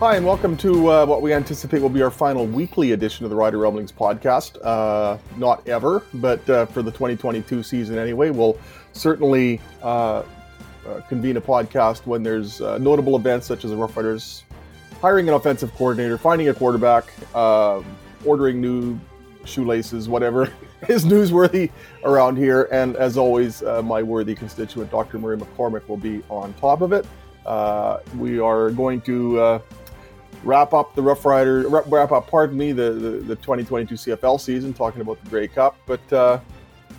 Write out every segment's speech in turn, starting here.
Hi, and welcome to uh, what we anticipate will be our final weekly edition of the Rider Rumblings podcast. Uh, not ever, but uh, for the 2022 season anyway, we'll certainly uh, uh, convene a podcast when there's uh, notable events such as the Rough Riders hiring an offensive coordinator, finding a quarterback, um, ordering new shoelaces, whatever is newsworthy around here. And as always, my worthy constituent, Dr. Murray McCormick, will be on top of it. we are going to wrap up the Rough Rider, wrap up, pardon me, the, the, the 2022 CFL season, talking about the Grey Cup. But uh,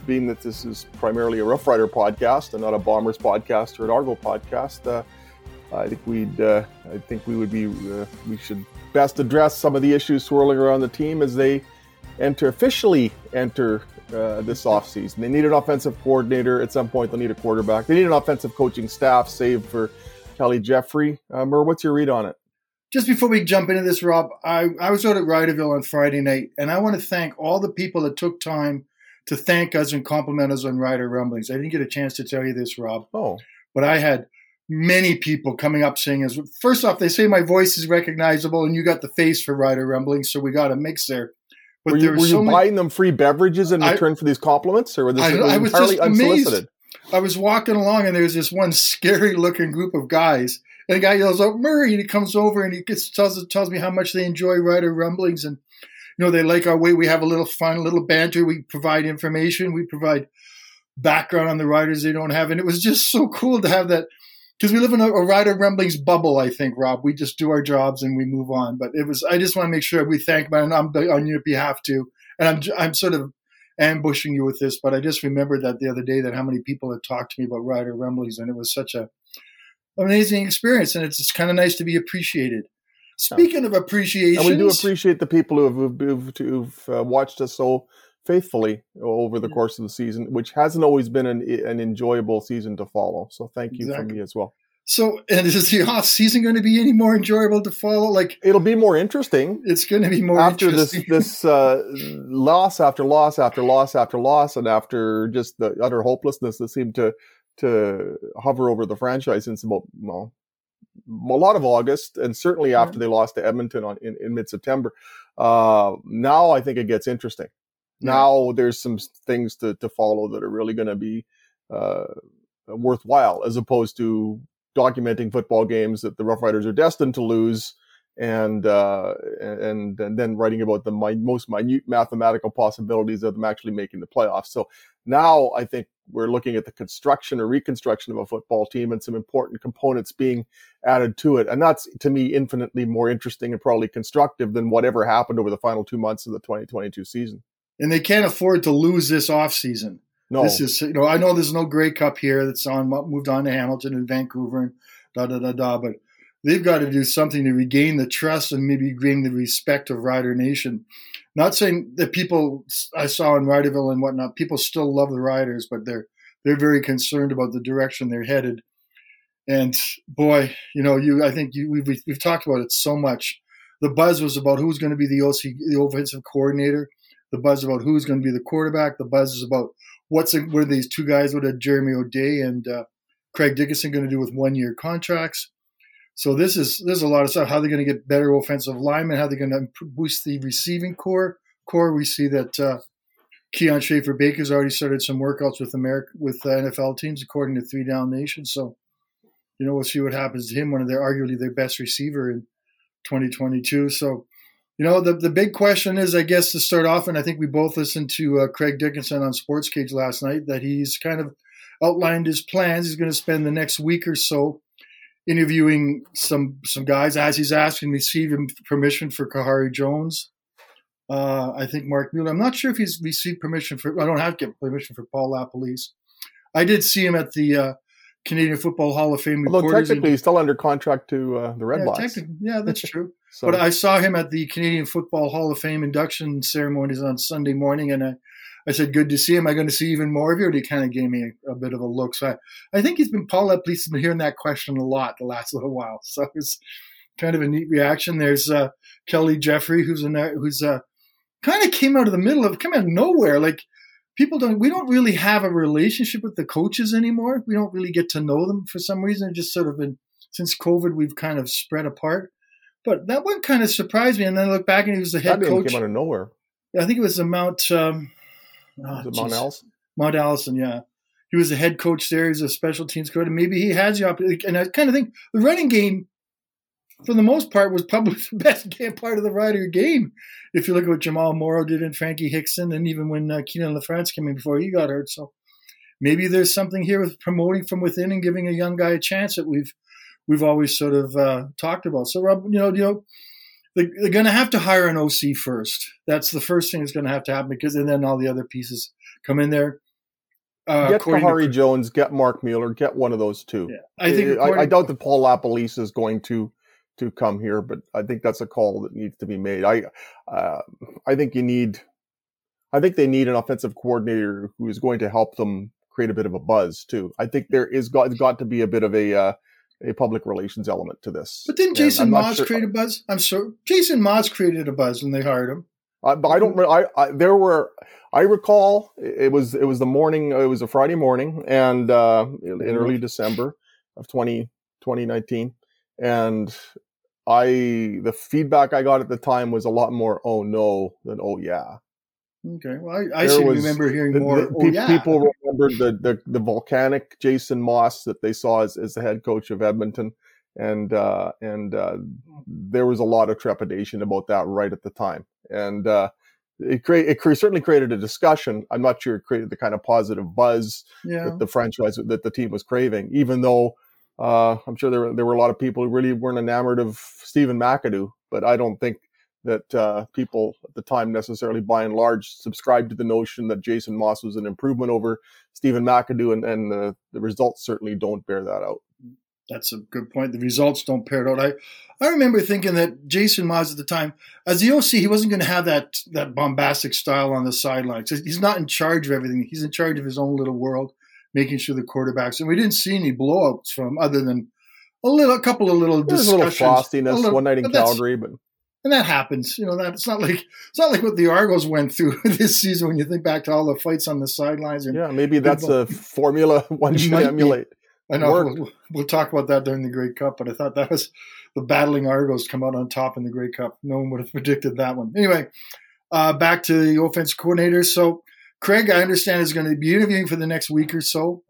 being that this is primarily a Rough Rider podcast and not a Bombers podcast or an Argo podcast, uh, I think we'd, uh, I think we would be, uh, we should best address some of the issues swirling around the team as they enter officially enter uh, this offseason. They need an offensive coordinator. At some point, they'll need a quarterback. They need an offensive coaching staff, save for Kelly Jeffrey. Uh, Mur, what's your read on it? Just before we jump into this, Rob, I, I was out at Riderville on Friday night, and I want to thank all the people that took time to thank us and compliment us on Rider Rumblings. I didn't get a chance to tell you this, Rob. Oh. But I had many people coming up saying, as first off, they say my voice is recognizable and you got the face for Rider Rumblings, so we got a mix there. But were you, were so you many, buying them free beverages in return I, for these compliments, or were this I, I was entirely unsolicited? Amazed. I was walking along and there was this one scary looking group of guys and the guy yells out Murray, and he comes over and he gets, tells tells me how much they enjoy Rider Rumblings, and you know they like our way. We have a little fun, a little banter. We provide information. We provide background on the riders they don't have, and it was just so cool to have that because we live in a, a Rider Rumblings bubble. I think Rob, we just do our jobs and we move on. But it was I just want to make sure we thank my on, on your behalf too, and I'm I'm sort of ambushing you with this, but I just remembered that the other day that how many people had talked to me about Rider Rumblings, and it was such a amazing experience, and it's, kind of nice to be appreciated. Speaking of appreciation, we do appreciate the people who have, who've, who've uh, watched us so faithfully over the course of the season, which hasn't always been an, an enjoyable season to follow. So thank you exactly. from me as well. So, and is the off season going to be any more enjoyable to follow? Like it'll be more interesting. It's going to be more after this this uh, loss after loss after loss after loss, and after just the utter hopelessness that seemed to to hover over the franchise since about well a lot of August, and certainly after they lost to Edmonton on in, in mid September. Uh, now I think it gets interesting. Yeah. Now there's some things to to follow that are really going to be uh, worthwhile, as opposed to documenting football games that the Rough Riders are destined to lose and uh, and and then writing about the mi- most minute mathematical possibilities of them actually making the playoffs. So now I think we're looking at the construction or reconstruction of a football team and some important components being added to it, and that's to me infinitely more interesting and probably constructive than whatever happened over the final two months of the 2022 season. And they can't afford to lose this off season. No, this is you know I know there's no Grey Cup here that's on moved on to Hamilton and Vancouver and da da da da, but they've got to do something to regain the trust and maybe gain the respect of Rider Nation. Not saying that people I saw in Riderville and whatnot, people still love the Riders, but they're they're very concerned about the direction they're headed. And boy, you know, you I think you, we've we've talked about it so much. The buzz was about who's going to be the OC, the offensive coordinator. The buzz about who's going to be the quarterback. The buzz is about what's what are these two guys? What are Jeremy O'Day and uh, Craig Dickinson going to do with one year contracts? So this is there's a lot of stuff. How they're going to get better offensive linemen? How they're going to boost the receiving core? Core. We see that uh, Kian Schaffer Baker's already started some workouts with America with uh, NFL teams, according to Three Down Nation. So you know we'll see what happens to him. One of their arguably their best receiver in 2022. So you know the the big question is, I guess, to start off, and I think we both listened to uh, Craig Dickinson on Sports Cage last night that he's kind of outlined his plans. He's going to spend the next week or so interviewing some some guys as he's asking me receiving permission for Khari Jones. Uh, I think Marc Mueller. I'm not sure if he's received permission for. I don't have to get permission for Paul LaPolice. I did see him at the uh, Canadian Football Hall of Fame. Although technically, he's still under contract to uh, the Red yeah, Yeah, that's true. so. But I saw him at the Canadian Football Hall of Fame induction ceremonies on Sunday morning, and I I said, good to see him. Am I going to see even more of you? And he kind of gave me a, a bit of a look. So I, I think he's been, Paul at least has been hearing that question a lot the last little while. So it's kind of a neat reaction. There's uh, Kelly Jeffrey, who's who's uh, kind of came out of the middle of, came out of nowhere. Like people don't, we don't really have a relationship with the coaches anymore. We don't really get to know them for some reason. It just sort of been, since COVID, we've kind of spread apart. But that one kind of surprised me. And then I look back and he was the head that coach. came out of nowhere. I think it was the Mount. Um, oh, Mount Allison? Mount Allison, yeah. He was the head coach there. He's a special teams coach. And maybe he has the opportunity. And I kind of think the running game, for the most part, was probably the best part of the Rider game. If you look at what Jamal Morrow did and Frankie Hickson, and even when uh, Kienan LaFrance came in before he got hurt. So maybe there's something here with promoting from within and giving a young guy a chance that we've we've always sort of uh, talked about. So, Rob, you know, you know, they're, they're going to have to hire an OC first. That's the first thing that's going to have to happen because, and then all the other pieces come in there. Uh, get Khari to, Jones, get Marc Mueller, get one of those two. Yeah, I think. I, I, doubt that Paul LaPolice is going to to come here, but I think that's a call that needs to be made. I uh, I think you need. I think they need an offensive coordinator who is going to help them create a bit of a buzz too. I think there is got got to be a bit of a uh, a public relations element to this. But didn't Jason Maas sure, create a buzz? I'm sure Jason Maas created a buzz when they hired him. But I don't. I, I, there were. I recall it was it was the morning. It was a Friday morning, and uh, in early December of 20, 2019, and I the feedback I got at the time was a lot more "oh no" than "oh yeah." Okay. Well, I, I seem to remember hearing more. The, oh, yeah. People remembered the, the, the volcanic Jason Maas that they saw as, as the head coach of Edmonton, and uh, and uh, there was a lot of trepidation about that right at the time, and uh, it create it cre- certainly created a discussion. I'm not sure it created the kind of positive buzz yeah. that the franchise that the team was craving, even though. Uh, I'm sure there were, there were a lot of people who really weren't enamored of Stephen McAdoo, but I don't think that uh, people at the time necessarily, by and large, subscribed to the notion that Jason Maas was an improvement over Stephen McAdoo, and, and the, the results certainly don't bear that out. That's a good point. The results don't bear it out. I, I remember thinking that Jason Maas at the time, as the OC, he wasn't going to have that that bombastic style on the sidelines. He's not in charge of everything. He's in charge of his own little world, making sure the quarterbacks. And we didn't see any blowouts from other than a little, a couple of little There's discussions. A little frostiness a little, one night in Calgary, but and that happens. You know that it's not like it's not like what the Argos went through this season. When you think back to all the fights on the sidelines, and yeah, maybe that's a formula one should emulate. Be. I know we'll, we'll, talk about that during the Grey Cup, but I thought that was the battling Argos come out on top in the Grey Cup. No one would have predicted that one. Anyway, uh, back to the offense coordinator. So Craig, I understand is going to be interviewing for the next week or so.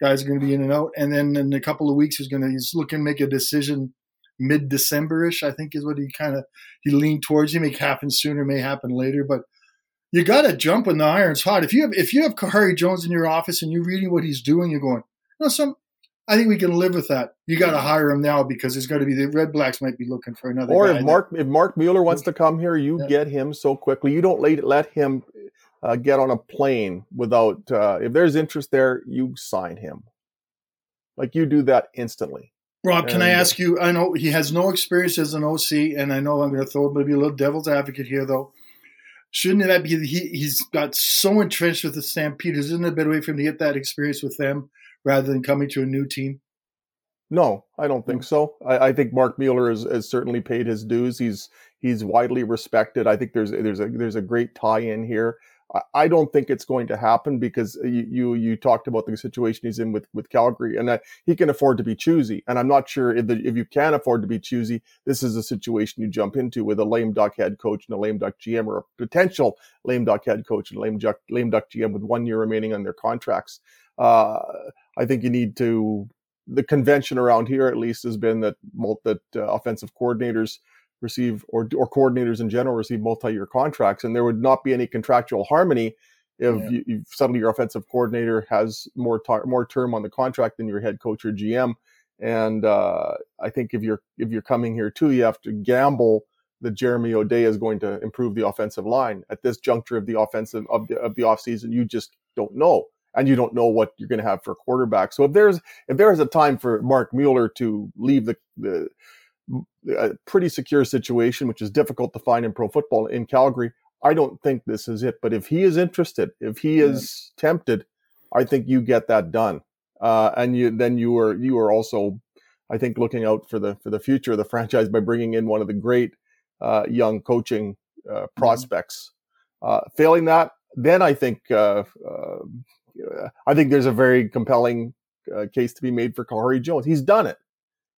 Guys are going to be in and out, and then in a couple of weeks he's going to he's looking to make a decision mid Decemberish, I think is what he kind of he leaned towards. He may happen sooner, may happen later, but you got to jump when the iron's hot. If you have if you have Khari Jones in your office and you're reading what he's doing, you're going, no, some. I think we can live with that. You got to hire him now because there's got to be the Red Blacks might be looking for another. Or if Mark if Marc Mueller wants to come here, you yeah. get him so quickly. You don't let let him uh, get on a plane without. Uh, if there's interest there, you sign him. Like you do that instantly. Rob, can and, I ask you? I know he has no experience as an OC, and I know I'm going to throw maybe a little devil's advocate here, though. Shouldn't that be he? He's got so entrenched with the Stampeders. Isn't it a better way for him to get that experience with them rather than coming to a new team? No, I don't think hmm. so. I, I think Marc Mueller has, has, certainly paid his dues. He's he's widely respected. I think there's there's a there's a great tie in here. I don't think it's going to happen because you, you, you talked about the situation he's in with with Calgary, and he can afford to be choosy. And I'm not sure if the, if you can afford to be choosy, this is a situation you jump into with a lame duck head coach and a lame duck GM, or a potential lame duck head coach and lame duck lame duck GM with one year remaining on their contracts. Uh, I think you need to. The convention around here, at least, has been that that uh, offensive coordinators receive or or coordinators in general receive multi-year contracts, and there would not be any contractual harmony if yeah. you, you, suddenly your offensive coordinator has more tar- more term on the contract than your head coach or GM. And uh, I think if you're if you're coming here too, you have to gamble that Jeremy O'Day is going to improve the offensive line at this juncture of the offensive of the of the offseason. You just don't know. And you don't know what you're going to have for quarterback. So if there's if there is a time for Marc Mueller to leave the, the a pretty secure situation, which is difficult to find in pro football in Calgary. I don't think this is it. But if he is interested, if he is tempted, I think you get that done. Uh, and you then you are you are also, I think, looking out for the for the future of the franchise by bringing in one of the great uh, young coaching uh, mm-hmm. prospects. Mm-hmm. failing that, then I think uh, uh, I think there's a very compelling case to be made for Khari Jones. He's done it.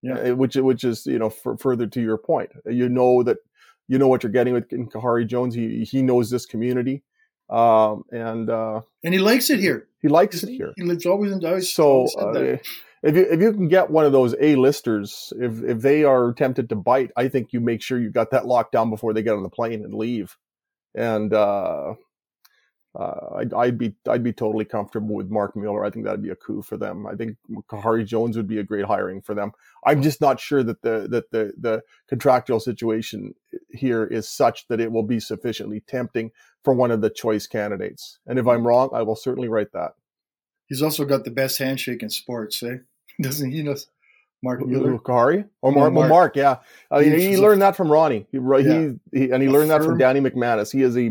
Yeah. Uh, which which is you know f- further to your point. You know that you know what you're getting with Khari Jones. He he knows this community, um, and uh, and he likes it here. He likes it here. He lives always in Dallas. So uh, if you if you can get one of those A listers, if if they are tempted to bite, I think you make sure you got that locked down before they get on the plane and leave. And uh, uh, I'd, I'd, be I'd be totally comfortable with Marc Mueller. I think that'd be a coup for them. I think Khari Jones would be a great hiring for them. I'm just not sure that the that the the contractual situation here is such that it will be sufficiently tempting for one of the choice candidates. And if I'm wrong, I will certainly write that. He's also got the best handshake in sports, eh? Doesn't he? Know Marc Mueller, Khari, or Mark? Mark, Mark yeah. Uh, he, he learned that from Ronnie. He, yeah. he, he and he learned that from Danny McManus. He is a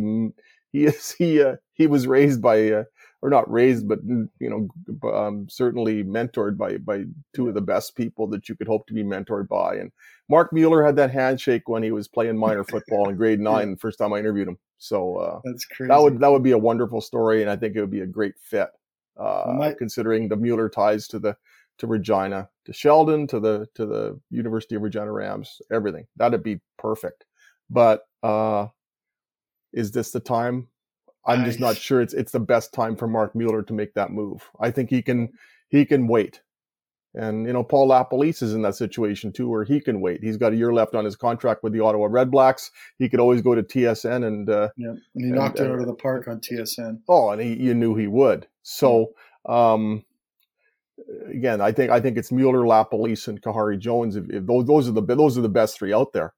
he is he uh, he was raised by uh, or not raised, but you know, um, certainly mentored by by two of the best people that you could hope to be mentored by. And Marc Mueller had that handshake when he was playing minor football in grade nine. The first time I interviewed him, so uh, that's crazy. That would that would be a wonderful story, and I think it would be a great fit, uh, my- considering the Mueller ties to the to Regina, to Sheldon, to the to the University of Regina Rams, everything. That'd be perfect. But uh, is this the time? I'm just not sure it's it's the best time for Marc Mueller to make that move. I think he can he can wait. And you know, Paul LaPolice is in that situation too, where he can wait. He's got a year left on his contract with the Ottawa Redblacks. He could always go to TSN and uh, yeah, and he knocked and, it out of the park on TSN. Oh, and he, you knew he would. So um, again, I think I think it's Mueller, LaPolice, and Khari Jones. If, if those those are the those are the best three out there.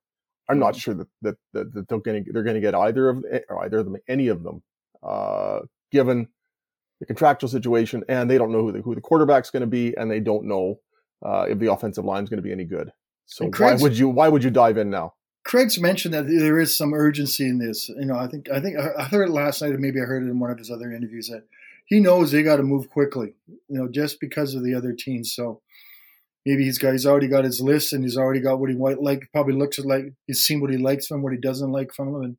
I'm not sure that that, that, that they're going to they're going to get either of or either of them any of them, uh, given the contractual situation, and they don't know who the who the quarterback's going to be, and they don't know uh, if the offensive line is going to be any good. So why would you why would you dive in now? Craig's mentioned that there is some urgency in this. You know, I think I think I heard it last night, or maybe I heard it in one of his other interviews that he knows they got to move quickly. You know, just because of the other teams. So maybe he's got he's already got his list and he's already got what he might like. Probably looks like he's seen what he likes from what he doesn't like from him, and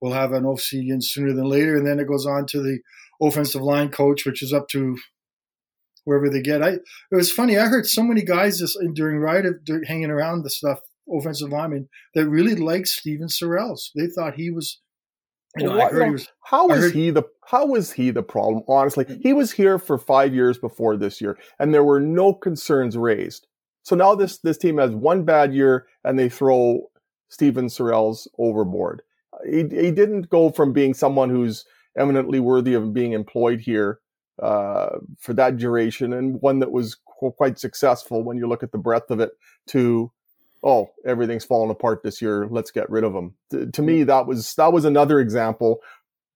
we'll have an OC again sooner than later. And then it goes on to the offensive line coach, which is up to wherever they get. I it was funny. I heard so many guys just during ride of hanging around the stuff offensive lineman that really liked Steven Sorrells. They thought he was you know, what, was, how was heard, he the how was he the problem? Honestly, he was here for five years before this year, and there were no concerns raised. So now this this team has one bad year, and they throw Steven Sorrells overboard. He he didn't go from being someone who's eminently worthy of being employed here uh, for that duration, and one that was quite successful when you look at the breadth of it, to oh, everything's falling apart this year. Let's get rid of them. To, to me, that was that was another example,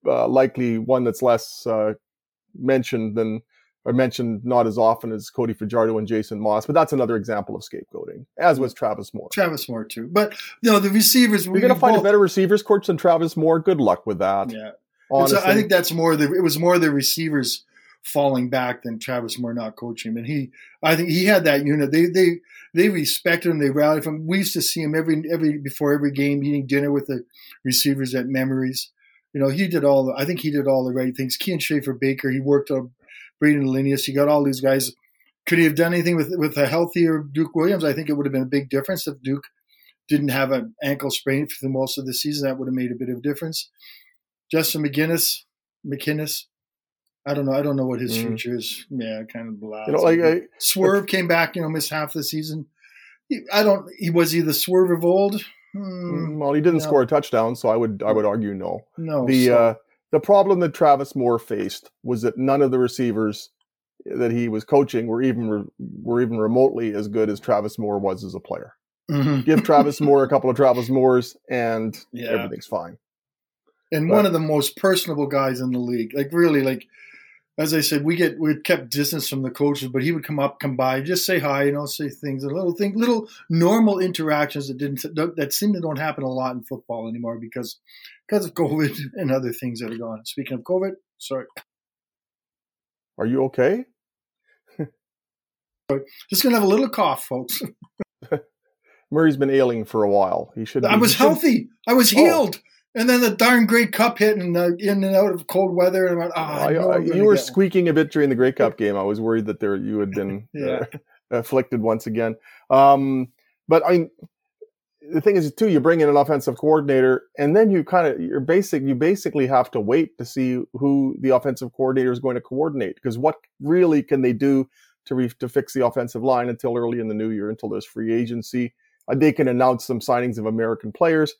uh, likely one that's less uh, mentioned than or mentioned not as often as Cody Fajardo and Jason Maas, but that's another example of scapegoating, as was Travis Moore. Travis Moore too, but you know the receivers. You're going to find both... a better receivers coach than Travis Moore. Good luck with that. Yeah, honestly, I think that's more the. It was more the receivers falling back than Travis Moore not coaching. And he, I think he had that unit. They they they respected him. They rallied from. We used to see him every every before every game eating dinner with the receivers at Memories. You know, he did all. I think he did all the right things. Kian Schaffer-Baker. He worked on Brayden Lenius. He got all these guys. Could he have done anything with with a healthier Duke Williams? I think it would have been a big difference if Duke didn't have an ankle sprain for the most of the season. That would have made a bit of difference. Justin McGinnis, McInnis, I don't know. I don't know what his mm. future is. Yeah, kind of blah. You know, like I, Swerve came back. You know, missed half the season. He, I don't. He was he the Swerve of old? Hmm, well, he didn't no. score a touchdown, so I would I would argue no. No. The so. uh, the problem that Travis Moore faced was that none of the receivers that he was coaching were even re- were even remotely as good as Travis Moore was as a player. Mm-hmm. Give Travis Moore a couple of Travis Moores, and yeah. everything's fine. And but, one of the most personable guys in the league, like really, like as I said, we get we kept distance from the coaches, but he would come up, come by, just say hi, you know, say things, a little thing, little normal interactions that didn't that seem to don't happen a lot in football anymore because because of COVID and other things that are on. Speaking of COVID, sorry, are you okay? just gonna have a little cough, folks. Murray's been ailing for a while. He should. I was healthy. I was oh. healed. And then the darn Grey Cup hit and uh, in and out of cold weather. And I went, oh, I I, you were squeaking one. a bit during the Grey Cup game. I was worried that there you had been yeah. Uh, afflicted once again. Um, but I the thing is too, you bring in an offensive coordinator, and then you kind of you're basic. You basically have to wait to see who the offensive coordinator is going to coordinate because what really can they do to re- to fix the offensive line until early in the new year, until there's free agency. Uh, they can announce some signings of American players.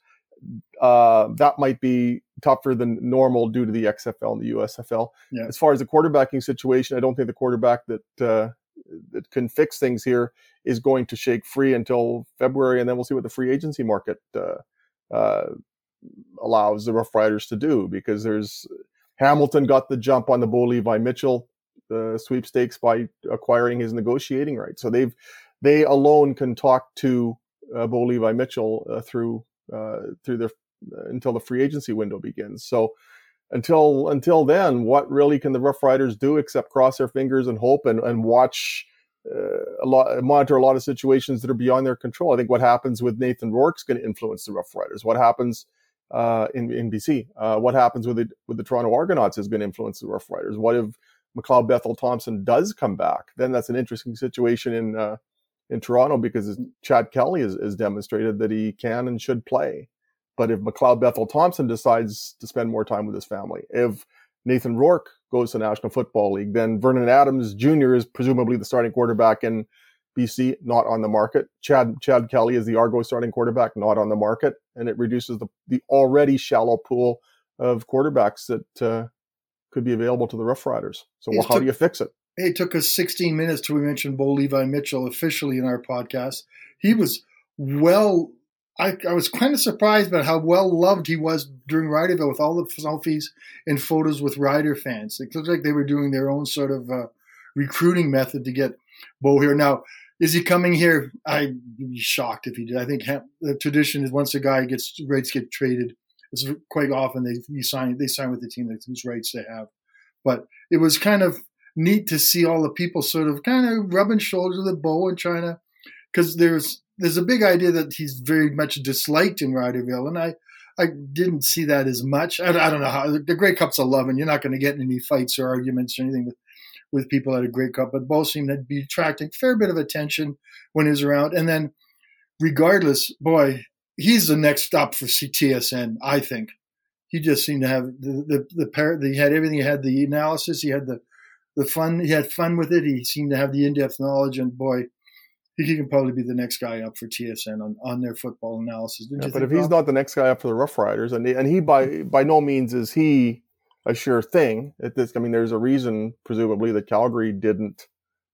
Uh, that might be tougher than normal due to the XFL and the USFL. Yeah. As far as the quarterbacking situation, I don't think the quarterback that uh, that can fix things here is going to shake free until February, and then we'll see what the free agency market uh, uh, allows the Rough Riders to do. Because there's Hamilton got the jump on the Bo Levi Mitchell uh, sweepstakes by acquiring his negotiating rights, so they've they alone can talk to uh, Bo Levi Mitchell uh, through uh, through the until the free agency window begins. So until until then, what really can the Rough Riders do except cross their fingers and hope and, and watch uh, a lot, monitor a lot of situations that are beyond their control. I think what happens with Nathan Rourke's going to influence the Rough Riders. What happens uh, in in BC? Uh, what happens with the with the Toronto Argonauts is going to influence the Rough Riders. What if McLeod Bethel Thompson does come back? Then that's an interesting situation in uh, in Toronto because Chad Kelly has, has demonstrated that he can and should play. But if McLeod Bethel Thompson decides to spend more time with his family, if Nathan Rourke goes to National Football League, then Vernon Adams Jr. is presumably the starting quarterback in BC, not on the market. Chad Chad Kelly is the Argo starting quarterback, not on the market, and it reduces the the already shallow pool of quarterbacks that uh, could be available to the Rough Riders. So, well, how do you fix it? It took us 16 minutes till we mentioned Bo Levi Mitchell officially in our podcast. He was well I, I was kind of surprised by how well loved he was during Riderville with all the selfies and photos with Rider fans. It looked like they were doing their own sort of uh, recruiting method to get Bo here. Now, is he coming here? I'd be shocked if he did. I think the tradition is once a guy gets rights get traded, it's quite often they sign they sign with the team whose rights they have. But it was kind of neat to see all the people sort of kind of rubbing shoulders with Bo and trying to because there's there's a big idea that he's very much disliked in Riderville, and I I didn't see that as much. I, I don't know how the Grey Cup's a love, and you're not going to get any fights or arguments or anything with with people at a Grey Cup, but both seemed to be attracting a fair bit of attention when he's around. And then, regardless, boy, he's the next stop for CTSN, I think he just seemed to have the the the, par- he had everything. He had the analysis. He had the the fun. He had fun with it. He seemed to have the in depth knowledge. And boy, he can probably be the next guy up for TSN on, on their football analysis. Yeah, but if he's not the next guy up for the Rough Riders, and he, and he by by no means is he a sure thing at this. I mean, there's a reason, presumably, that Calgary didn't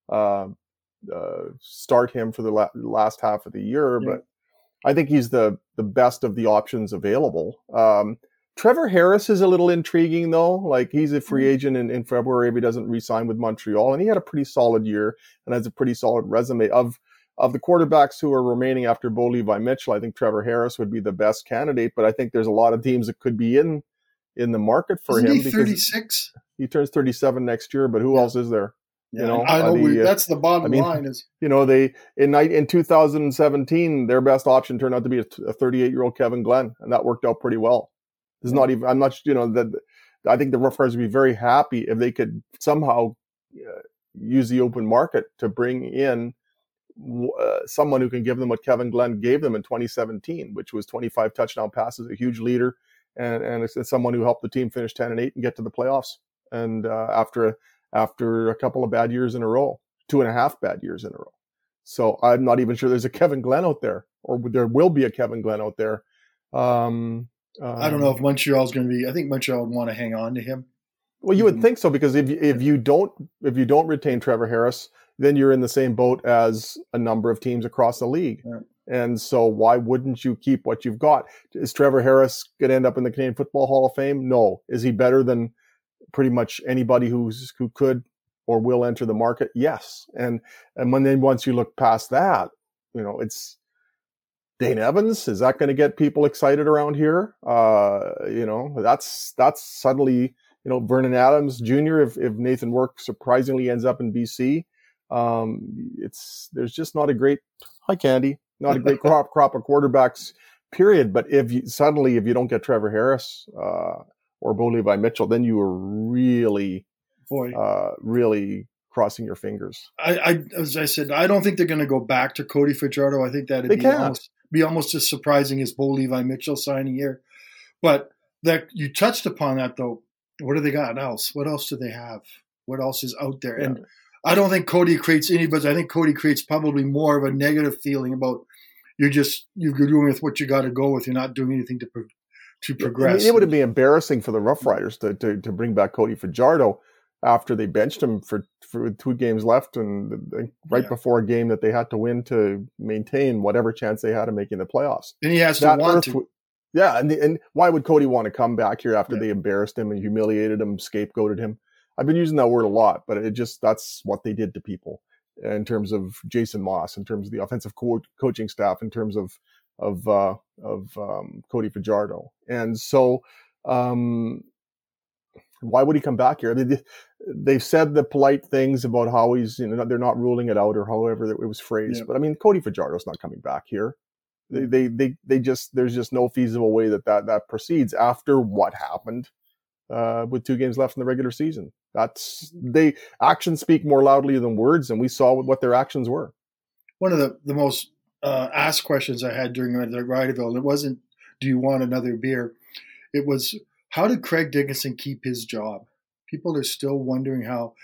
uh, uh, start him for the la- last half of the year. Yeah. But I think he's the the best of the options available. Um, Trevor Harris is a little intriguing though. Like he's a free mm-hmm. agent in, in February if he doesn't re-sign with Montreal, and he had a pretty solid year and has a pretty solid resume of of the quarterbacks who are remaining after Bo Levi Mitchell, I think Trevor Harris would be the best candidate, but I think there's a lot of teams that could be in in the market for Isn't him. He 36? He turns 37 next year, but who yeah. else is there? Yeah, you know, I know the, uh, that's the bottom I mean, line is you know they in night in 2017 their best option turned out to be a 38 year old Kevin Glenn, and that worked out pretty well. Yeah. not even I'm not you know that I think the Rough Riders would be very happy if they could somehow uh, use the open market to bring in uh, someone who can give them what Kevin Glenn gave them in 2017, which was 25 touchdown passes, a huge leader, and and it's, it's someone who helped the team finish 10 and 8 and get to the playoffs. And uh, after after a couple of bad years in a row, two and a half bad years in a row. So I'm not even sure there's a Kevin Glenn out there, or there will be a Kevin Glenn out there. Um, um, I don't know if Montreal's going to be. I think Montreal would want to hang on to him. Well, you would mm-hmm. think so because if if you don't if you don't retain Trevor Harris, then you're in the same boat as a number of teams across the league. Yeah. And so why wouldn't you keep what you've got? Is Trevor Harris going to end up in the Canadian Football Hall of Fame? No. Is he better than pretty much anybody who's who could or will enter the market? Yes. And and when then once you look past that, you know, it's Dane Evans. Is that going to get people excited around here? Uh, you know, that's that's suddenly you know Vernon Adams Jr. If if Nathan Rourke surprisingly ends up in BC, um, it's there's just not a great hi Candy, not a great crop crop of quarterbacks. Period. But if you suddenly if you don't get Trevor Harris uh, or Bo Levi Mitchell, then you are really, Boy. Uh, really crossing your fingers. I, I as I said, I don't think they're going to go back to Cody Fajardo. I think that'd They be can't. almost, be almost as surprising as Bo Levi Mitchell signing here. But that you touched upon that though. What do they got else? What else do they have? What else is out there? And I don't think Cody creates any, but I think Cody creates probably more of a negative feeling about you're just you're doing with what you got to go with. You're not doing anything to pro- to I progress. mean, it would be embarrassing for the Rough Riders to, to, to bring back Cody Fajardo after they benched him for, for two games left and right Yeah. before a game that they had to win to maintain whatever chance they had of making the playoffs. and he has to That want Earth to. yeah, and and why would Cody want to come back here after Yeah. they embarrassed him and humiliated him, scapegoated him? I've been using that word a lot, but it just that's what they did to people in terms of Jason Maas, in terms of the offensive co- coaching staff, in terms of of uh, of um, Cody Fajardo, and so um, why would he come back here? They, they've said the polite things about how he's you know they're not ruling it out or however it was phrased, Yeah. but I mean Cody Fajardo's not coming back here. They, they they they just there's just no feasible way that that that proceeds after what happened uh, with two games left in the regular season. That's they actions speak more loudly than words, and we saw what their actions were. one of the, the most uh, asked questions I had during the Riderville, and it wasn't, do you want another beer? It was, how did Craig Dickinson keep his job? People are still wondering how,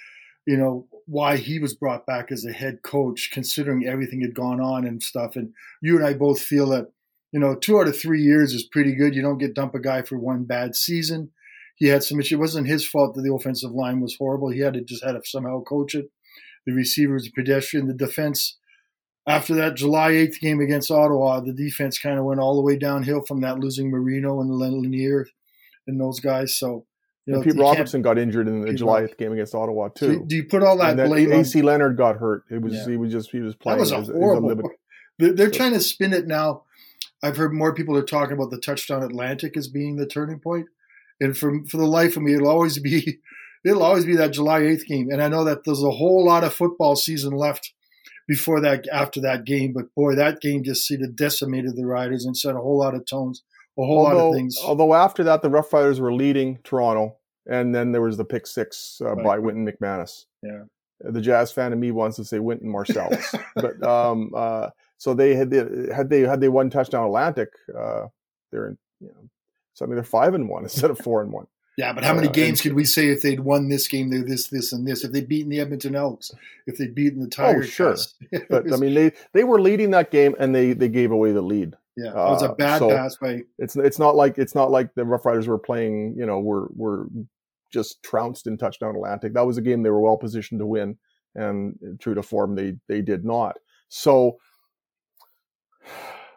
you know, why he was brought back as a head coach, considering everything had gone on and stuff. And you and I both feel that, you know, two out of three years is pretty good. You don't get dump a guy for one bad season. He had some issue. It wasn't his fault that the offensive line was horrible. He had to just had to somehow coach it. The receivers, pedestrian, the defense after that July 8th game against Ottawa, the defense kind of went all the way downhill from that losing Marino and Lanier and those guys. So, you know, Pete Robertson got injured in the Pete July 8th game against Ottawa so too. do you put all that and blame on AC Leonard got hurt. It was Yeah. he was just he was That playing. was a horrible. unlimited- They're, they're So- trying to spin it now. I've heard more people are talking about the touchdown Atlantic as being the turning point. point, and for for the life of me, it'll always be it'll always be that July eighth game. And I know that there's a whole lot of football season left before that after that game, but boy, that game just sort of decimated the Riders and set a whole lot of tones, a whole lot although, of things. although after that, the Rough Riders were leading Toronto, and then there was the pick six uh, Right. by Wynton McManis. Yeah. the Jazz fan in me wants to say Wynton Marsalis, but um, uh, so they had they, had they had they won touchdown Atlantic, uh, they're in you know suddenly they're five and one instead of four and one. Yeah, but how many Uh, games could we say if they'd won this game, they're this, this, and this? If they'd beaten the Edmonton Elks, if they'd beaten the Tiger Oh, sure. But I mean they they were leading that game and they they gave away the lead. Yeah, it was a uh, bad so- pass by It's it's not like it's not like the Rough Riders were playing you know were were just trounced in touchdown Atlantic. That was a game they were well positioned to win, and true to form, they they did not. So,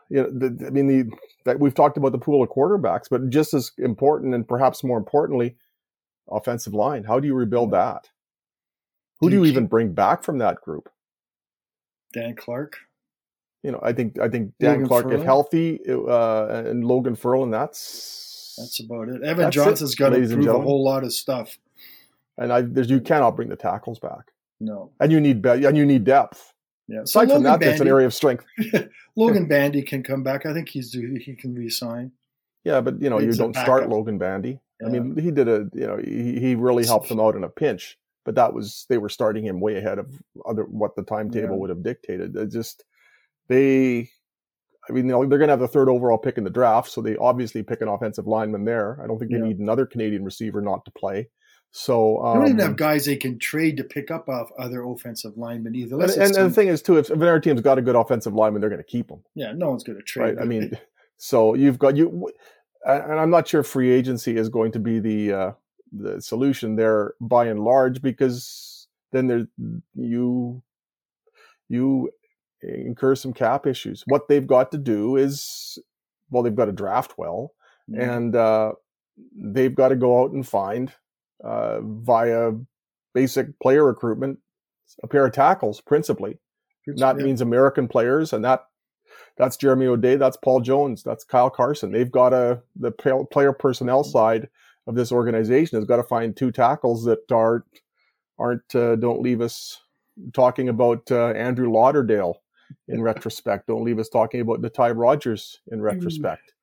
you know, the, I mean, the that we've talked about the pool of quarterbacks, but just as important and perhaps more importantly, offensive line. How do you rebuild that? Who do you even bring back from that group? Dan Clark. You know, I think I think Dan Logan Clark, if healthy, uh, and Logan Ferland, that's That's about it. Evan Johnson's got to ladies and prove a whole lot of stuff. and I there's you cannot bring the tackles back, No. and you need be- and you need depth. Yeah. So Aside from Logan that, that's an area of strength. Logan Bandy can come back. I think he's he can resign. Yeah, but you know you don't start. Logan Bandy. I mean, he did a you know he, he really helped them out in a pinch, but that was they were starting him way ahead of other what the timetable Yeah. would have dictated. It just they. I mean, they're going to have the third overall pick in the draft, so they obviously pick an offensive lineman there. I don't think they Yeah. need another Canadian receiver not to play. So, They don't even um, have guys they can trade to pick up off other offensive linemen either. and, and, and the thing is too, if, if another team's got a good offensive lineman, they're going to keep him. yeah, no one's going to trade. right? I mean, so you've got you, and I'm not sure free agency is going to be the uh, the solution there by and large because then there you you incur some cap issues. What they've got to do is, well, they've got to draft well, Yeah. and uh, they've got to go out and find uh, via basic player recruitment a pair of tackles principally that Yeah. means American players, and that that's Jeremy O'Day, that's Paul Jones, that's Kyle Carson. They've got to the player personnel side of this organization has got to find two tackles that aren't aren't uh, don't leave us talking about uh, Andrew Lauderdale in retrospect. Don't leave us talking about the Ty Rogers in hmm. retrospect.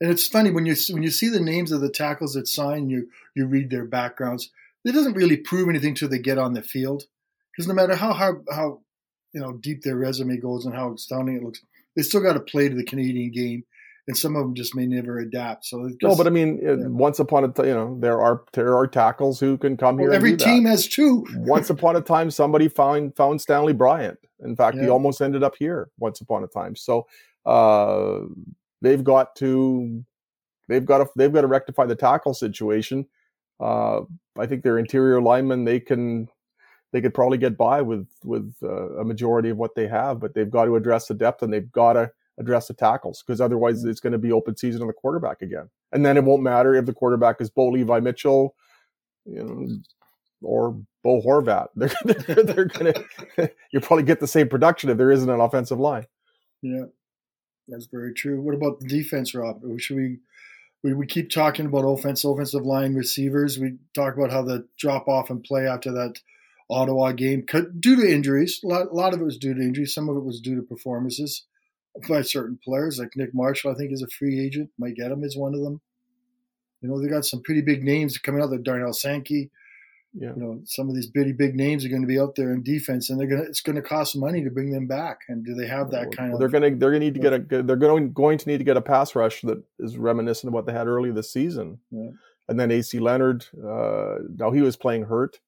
And it's funny when you when you see the names of the tackles that sign, you you read their backgrounds. It doesn't really prove anything till they get on the field. because no matter how hard, how you know deep their resume goes and how astounding it looks, they still got to play to the Canadian game, and some of them just may never adapt. So just, no, but I mean, yeah. once upon a time, you know, there are there are tackles who can come well, here. Every team has two. once upon a time, somebody found found Stanley Bryant. In fact, yeah. he almost ended up here once upon a time. So uh, they've got to they've got to they've got to rectify the tackle situation. Uh, I think their interior linemen they can they could probably get by with with uh, a majority of what they have, but they've got to address the depth and they've got to address the tackles because otherwise mm. it's going to be open season on the quarterback again. And then it won't matter if the quarterback is Bo Levi Mitchell, you know, mm. or Bo Horvat. They're, they're, they're going to, you'll probably get the same production if there isn't an offensive line. Yeah, that's very true. What about the defense, Rob? Should we, we, we keep talking about offense, offensive line receivers. We talk about how the drop off and play after that Ottawa game due to injuries. A lot, a lot of it was due to injuries. Some of it was due to performances by certain players, like Nick Marshall. I think is a free agent. Mike Edem is one of them. You know, they got some pretty big names coming out. There, Darnell Sankey. Yeah. You know, some of these pretty big names are going to be out there in defense, and they're going to. It's going to cost money to bring them back. And do they have that kind well, of? They're going to. They're going to need to get a. They're going going to need to get a pass rush that is reminiscent of what they had early this season. Yeah. And then AC Leonard. Uh, now he was playing hurt,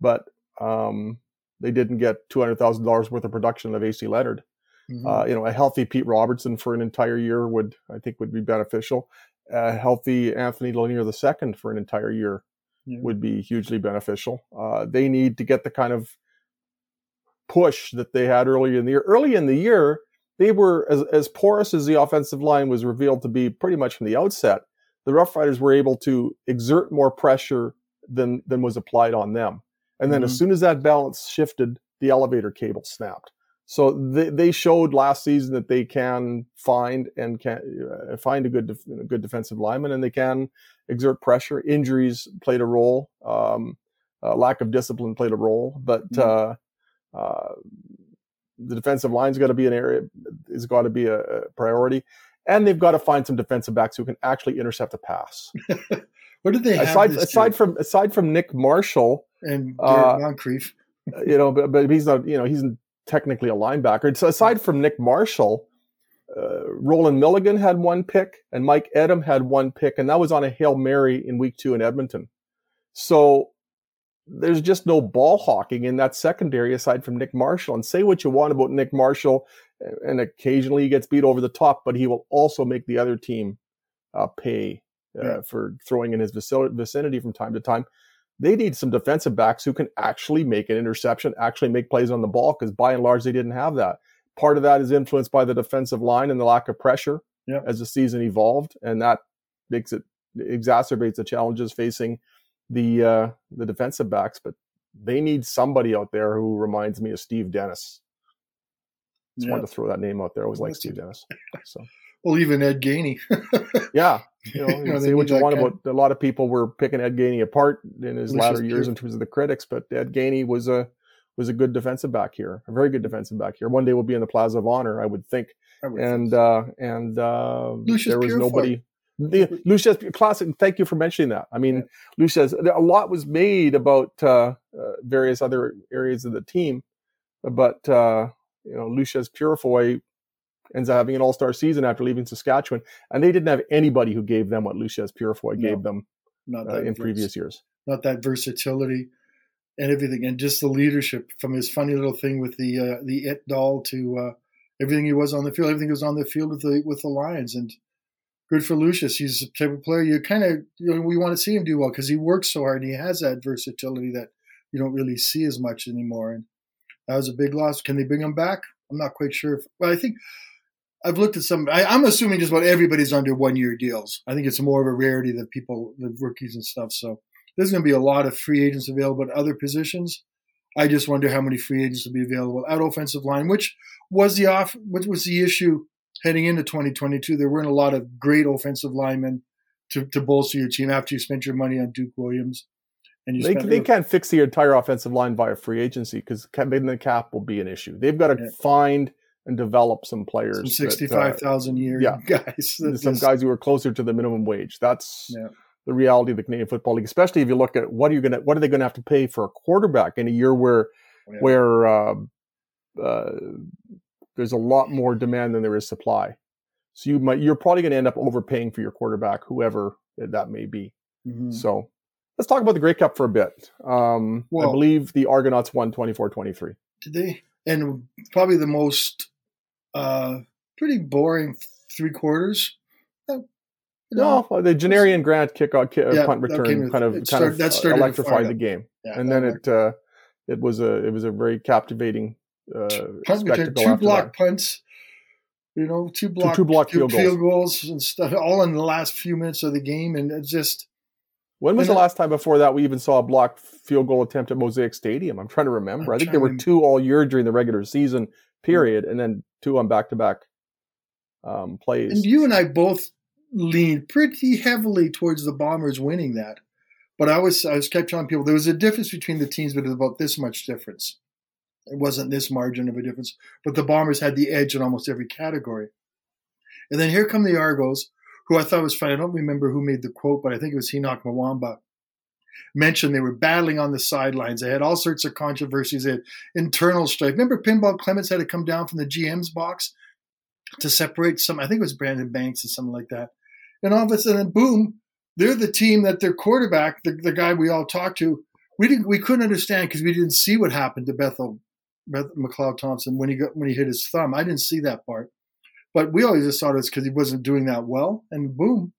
but um, they didn't get two hundred thousand dollars worth of production of AC Leonard. Mm-hmm. Uh, you know, a healthy Pete Robertson for an entire year would, I think, would be beneficial. A healthy Anthony Lanier II for an entire year yeah. would be hugely beneficial. Uh, they need to get the kind of push that they had early in the year. Early in the year, they were as, as porous as the offensive line was revealed to be pretty much from the outset. The Rough Riders were able to exert more pressure than than was applied on them. And then mm-hmm. as soon as that balance shifted, the elevator cable snapped. So they, they showed last season that they can find and can uh, find a good def- good defensive lineman, and they can exert pressure. Injuries played a role. Um, uh, lack of discipline played a role, but mm-hmm. uh, uh, the defensive line's got to be an area is got to be a, a, priority, and they've got to find some defensive backs who can actually intercept a pass. what did they aside aside from aside from Nick Marshall and uh, Moncrief? you know, but, but he's not. You know, he's technically a linebacker. So aside from Nick Marshall, uh, Rolan Milligan had one pick and Mike Edem had one pick, and that was on a Hail Mary in week two in Edmonton. So there's just no ball hawking in that secondary aside from Nick Marshall. And say what you want about Nick Marshall, and occasionally he gets beat over the top, but he will also make the other team uh, pay uh, yeah. for throwing in his vicinity from time to time they need some defensive backs who can actually make an interception, actually make plays on the ball, because by and large, they didn't have that. Part of that is influenced by the defensive line and the lack of pressure yep. as the season evolved, and that makes it exacerbates the challenges facing the uh, the defensive backs. But they need somebody out there who reminds me of Steve Dennis. Just yep. wanted to throw that name out there. I always like Steve Dennis. So well, even Ed Gainey. yeah, you know, you say what you want about. A lot of people were picking Ed Gainey apart in his latter years in terms of the critics, but Ed Gainey was a was a good defensive back here, a very good defensive back here. One day will be in the Plaza of Honor, I would think. I would and uh, and uh, there was nobody. The, Lucius classic. Thank you for mentioning that. I mean, yeah. Lucius. A lot was made about uh, uh, various other areas of the team, but uh, you know, Lucius Purifoy ends up having an all-star season after leaving Saskatchewan, and they didn't have anybody who gave them what Lucius Purifoy no, gave them uh, in vers- previous years. Not that versatility and everything, and just the leadership from his funny little thing with the uh, the it doll to uh, everything he was on the field. Everything he was on the field with the with the Lions, and good for Lucius. He's the type of player you kind of you know we want to see him do well because he works so hard and he has that versatility that you don't really see as much anymore. And that was a big loss. Can they bring him back? I'm not quite sure. If, well, I think I've looked at some. I, am assuming just about everybody's under one year deals. I think it's more of a rarity that people, the rookies and stuff. So there's going to be a lot of free agents available at other positions. I just wonder how many free agents will be available at offensive line, which was the off, which was the issue heading into 2022. There weren't a lot of great offensive linemen to, to bolster your team after you spent your money on Duke Williams. And you they, they can't fix the entire offensive line via free agency because then the cap will be an issue. They've got to yeah. find and develop some players. Some sixty-five thousand uh, year yeah, guys. some just, guys who are closer to the minimum wage. That's yeah. the reality of the Canadian Football League. Especially if you look at what are you going to what are they going to have to pay for a quarterback in a year where oh, yeah. where uh, uh, there's a lot more demand than there is supply. So you might you're probably going to end up overpaying for your quarterback, whoever that may be. Mm-hmm. So let's talk about the Grey Cup for a bit. Um, well, I believe the Argonauts won 24-23. Did they? And probably the most uh, pretty boring three quarters. Uh, no, the Janarion Grant kick out kick, yeah, punt return kind of kind of that electrified the game, yeah, and then it uh, it was a it was a very captivating uh, punt return, two block that. punts, you know, two block two, two block field, field goals. goals. and stuff, all in the last few minutes of the game, and it just. When was the last time before that we even saw a blocked field goal attempt at Mosaic Stadium? I'm trying to remember. I'm i think there were two all year during the regular season period, and then two on back to back plays. And you and I both leaned pretty heavily towards the Bombers winning that. But I was I was kept telling people there was a difference between the teams, but it was about this much difference. It wasn't this margin of a difference, but the Bombers had the edge in almost every category. And then here come the Argos, who I thought was funny. I don't remember who made the quote, but I think it was Henoc Muamba. Mentioned they were battling on the sidelines. They had all sorts of controversies. They had internal strife. Remember, Pinball Clemons had to come down from the GM's box to separate some. I think it was Brandon Banks or something like that. And all of a sudden, boom, they're the team that their quarterback, the, the guy we all talked to, we didn't we couldn't understand because we didn't see what happened to Bethel, Bethel McLeod Thompson when he got when he hit his thumb. I didn't see that part, but we always just thought it was because he wasn't doing that well. And boom,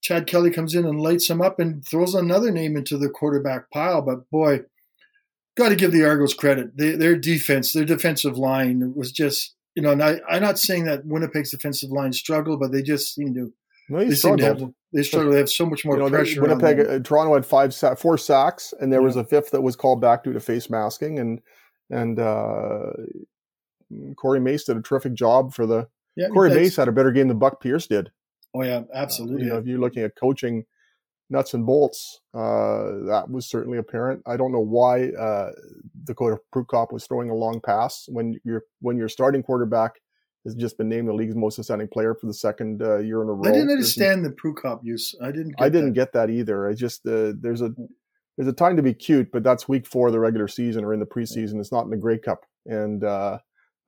Chad Kelly comes in and lights him up and throws another name into the quarterback pile. But boy, got to give the Argos credit. They, their defense, their defensive line was just you know. I, I'm not saying that Winnipeg's defensive line struggled, but they just seem to no, they struggled. Have, they struggled. They have so much more you know, pressure. Winnipeg, uh, Toronto had five, four sacks, and there yeah. was a fifth that was called back due to face masking, and and uh, Corey Mace did a terrific job for the. Yeah, Corey Mace had a better game than Buck Pierce did. Oh yeah, absolutely. Uh, you know, if you're looking at coaching nuts and bolts, uh, that was certainly apparent. I don't know why uh, Dakota Prukop was throwing a long pass when you're when your starting quarterback has just been named the league's most outstanding player for the second uh, year in a row. I didn't understand the Prukop use. I didn't. I didn't that. get that either. I just uh, there's a there's a time to be cute, but that's week four of the regular season or in the preseason. It's not in the Grey Cup, and uh,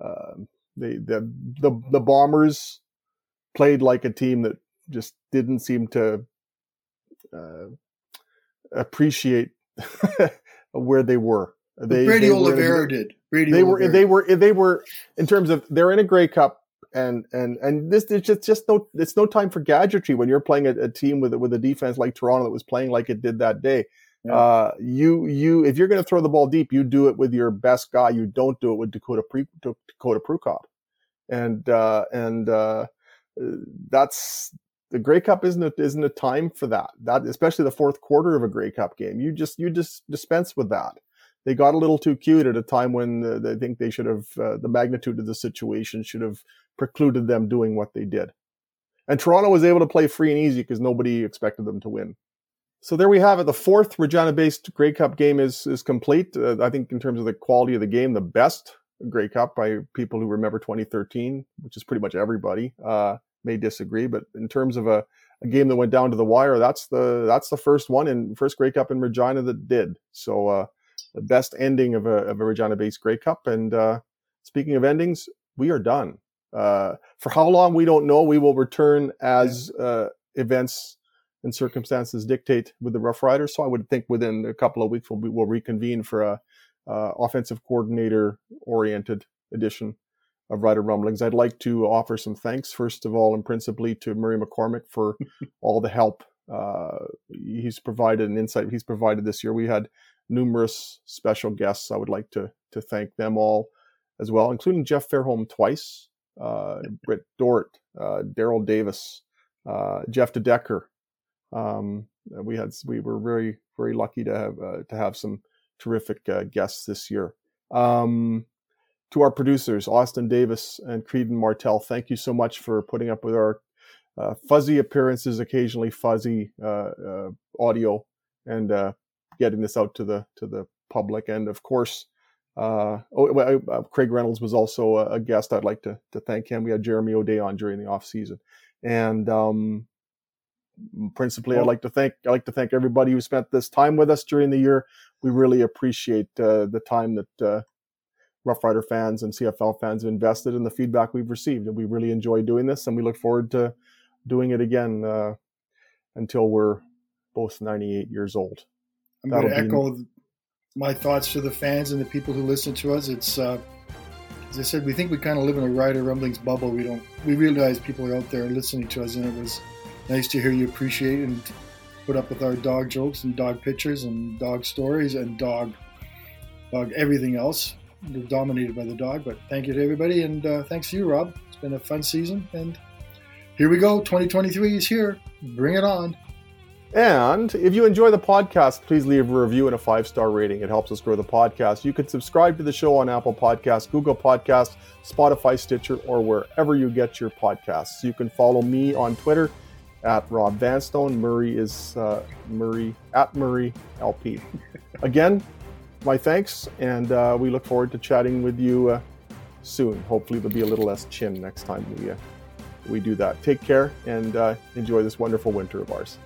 uh, they the the the Bombers played like a team that just didn't seem to uh, appreciate where they were. They, Brady they Oliveira did. Brady they were they were they were in terms of they're in a Grey Cup and and and this there's just just no it's no time for gadgetry when you're playing a, a, team with with a defense like Toronto that was playing like it did that day. Yeah. Uh, you you if you're going to throw the ball deep, you do it with your best guy. You don't do it with Dakota Pre, Dakota Prukop, and uh, and uh, that's the Grey Cup isn't a, isn't a time for that. That especially the fourth quarter of a Grey Cup game. You just you just dispense with that they got a little too cute at a time when uh, they think they should have uh, the magnitude of the situation should have precluded them doing what they did. And Toronto was able to play free and easy because nobody expected them to win. So there we have it. The fourth Regina-based Grey Cup game is is complete. Uh, I think in terms of the quality of the game, the best Grey Cup by people who remember 2013, which is pretty much everybody, uh, may disagree. But in terms of a, a game that went down to the wire, that's the that's the first one in first Grey Cup in Regina that did. So uh, the best ending of a, of a Regina based Grey Cup. And uh, speaking of endings, we are done. Uh, for how long, we don't know. We will return as uh, events and circumstances dictate with the Roughriders. So I would think within a couple of weeks we'll, be, we'll reconvene for a uh, offensive coordinator oriented edition of Rider Rumblings. I'd like to offer some thanks, first of all, and principally to Murray McCormick for all the help uh, he's provided and insight he's provided this year. We had numerous special guests. I would like to to thank them all as well, including Jeff Fairholm twice, uh, Britt Dort, uh, Daryl Davis, uh, Jeff DeDecker. Um, we had we were very very lucky to have uh, to have some terrific uh, guests this year. Um, to our producers, Austin Davis and Creedon Martell, thank you so much for putting up with our uh, fuzzy appearances, occasionally fuzzy audio, and getting this out to the to the public. And of course, uh, oh, uh, Craig Reynolds was also a, a, guest. I'd like to to thank him. We had Jeremy O'Day on during the off season, and um, principally, I'd like to thank I'd like to thank everybody who spent this time with us during the year. We really appreciate uh, the time that uh, Rough Rider fans and CFL fans have invested in the feedback we've received, and we really enjoy doing this, and we look forward to doing it again uh, until we're both 98 years old. I'm going to echo my thoughts to the fans and the people who listen to us. It's uh, as I said, we think we kind of live in a Rider Rumblings bubble. We don't. We realize people are out there listening to us, and it was nice to hear you appreciate and put up with our dog jokes and dog pictures and dog stories and dog, dog everything else. We're dominated by the dog, but thank you to everybody, and uh, thanks to you, Rob. It's been a fun season, and here we go. 2023 is here. Bring it on. And if you enjoy the podcast, please leave a review and a five star rating. It helps us grow the podcast. You can subscribe to the show on Apple Podcasts, Google Podcasts, Spotify, Stitcher, or wherever you get your podcasts. You can follow me on Twitter at Rob Vanstone. Murray is uh, Murray at Murray LP. Again, my thanks, and uh, we look forward to chatting with you uh, soon. Hopefully, there'll be a little less chin next time we uh, we do that. Take care and uh, enjoy this wonderful winter of ours.